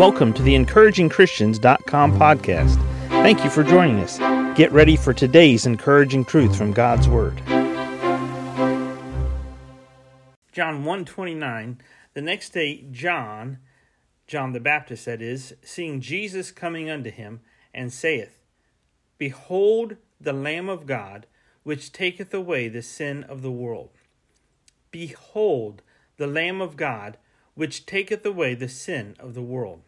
Welcome to the encouragingchristians.com podcast. Thank you for joining us. Get ready for today's encouraging truth from God's word. John 129, the next day John, John the Baptist that is, seeing Jesus coming unto him, and saith, Behold the Lamb of God, which taketh away the sin of the world. Behold the Lamb of God, which taketh away the sin of the world.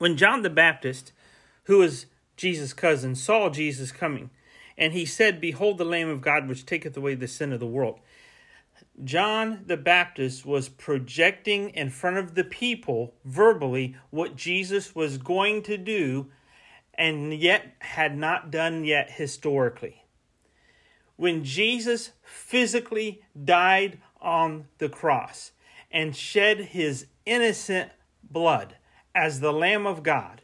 When John the Baptist, who was Jesus' cousin, saw Jesus coming, and he said, Behold the Lamb of God, which taketh away the sin of the world. John the Baptist was projecting in front of the people verbally what Jesus was going to do and yet had not done yet historically. When Jesus physically died on the cross and shed his innocent blood as the Lamb of God,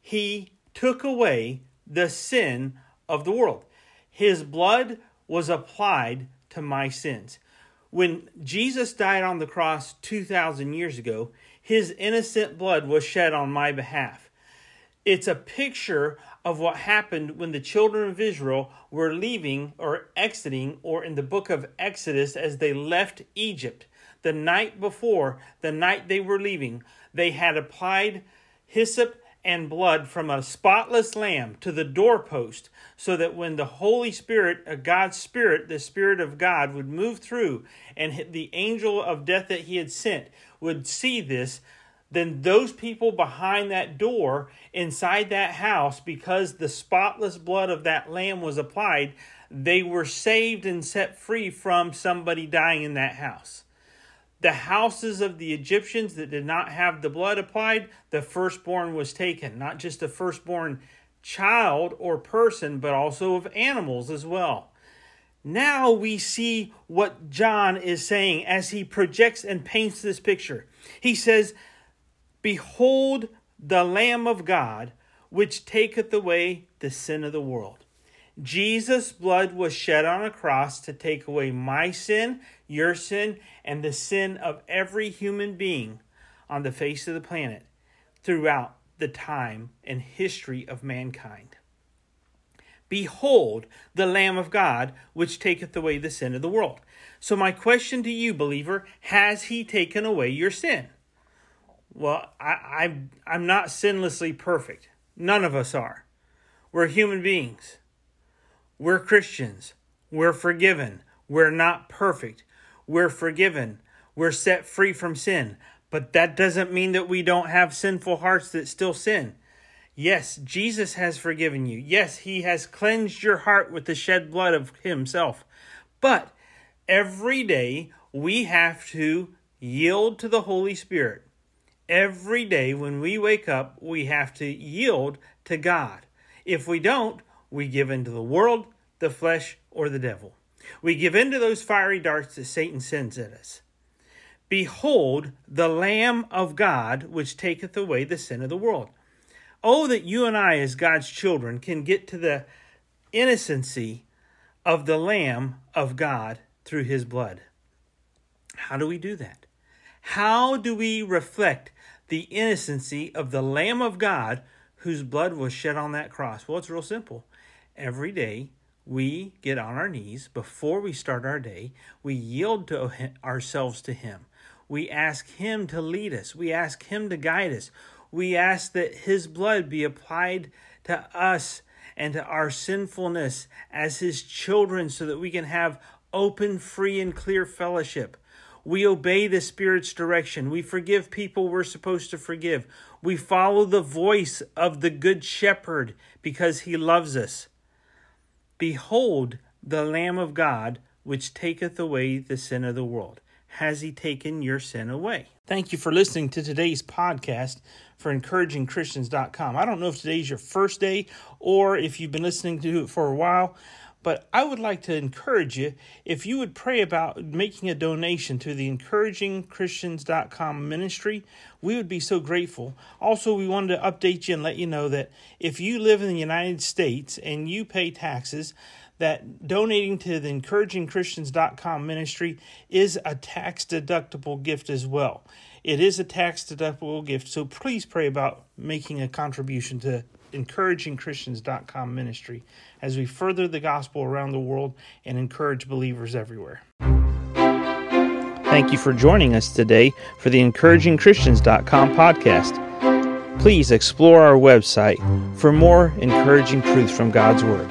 he took away the sin of the world. His blood was applied to my sins. When Jesus died on the cross 2,000 years ago, his innocent blood was shed on my behalf. It's a picture of what happened when the children of Israel were leaving or exiting, or in the book of Exodus, as they left Egypt. The night before, the night they were leaving, they had applied hyssop and blood from a spotless lamb to the doorpost so that when the Holy Spirit, a God's Spirit, the Spirit of God, would move through and the angel of death that he had sent would see this, then those people behind that door inside that house, because the spotless blood of that lamb was applied, they were saved and set free from somebody dying in that house the houses of the Egyptians that did not have the blood applied, the firstborn was taken. Not just the firstborn child or person, but also of animals as well. Now we see what John is saying as he projects and paints this picture. He says, Behold the Lamb of God, which taketh away the sin of the world. Jesus' blood was shed on a cross to take away my sin, your sin, and the sin of every human being on the face of the planet throughout the time and history of mankind. Behold the Lamb of God, which taketh away the sin of the world. So, my question to you, believer, has he taken away your sin? Well, I, I, I'm not sinlessly perfect. None of us are. We're human beings. We're Christians. We're forgiven. We're not perfect. We're forgiven. We're set free from sin. But that doesn't mean that we don't have sinful hearts that still sin. Yes, Jesus has forgiven you. Yes, he has cleansed your heart with the shed blood of himself. But every day we have to yield to the Holy Spirit. Every day when we wake up, we have to yield to God. If we don't, we give into the world, the flesh, or the devil. We give into those fiery darts that Satan sends at us. Behold, the Lamb of God, which taketh away the sin of the world. Oh, that you and I, as God's children, can get to the innocency of the Lamb of God through his blood. How do we do that? How do we reflect the innocency of the Lamb of God whose blood was shed on that cross? Well, it's real simple every day we get on our knees before we start our day. We yield to ourselves to Him. We ask Him to lead us. We ask Him to guide us. We ask that His blood be applied to us and to our sinfulness as His children so that we can have open, free, and clear fellowship. We obey the Spirit's direction. We forgive people we're supposed to forgive. We follow the voice of the Good Shepherd because He loves us. Behold the Lamb of God, which taketh away the sin of the world. Has he taken your sin away? Thank you for listening to today's podcast for encouragingchristians.com. I don't know if today's your first day or if you've been listening to it for a while, but I would like to encourage you if you would pray about making a donation to the encouragingchristians.com ministry. We would be so grateful. Also, we wanted to update you and let you know that if you live in the United States and you pay taxes, that donating to the encouragingchristians.com ministry is a tax deductible gift as well. It is a tax deductible gift, so please pray about making a contribution to encouragingchristians.com ministry as we further the gospel around the world and encourage believers everywhere. Thank you for joining us today for the encouragingchristians.com podcast. Please explore our website for more encouraging truths from God's Word.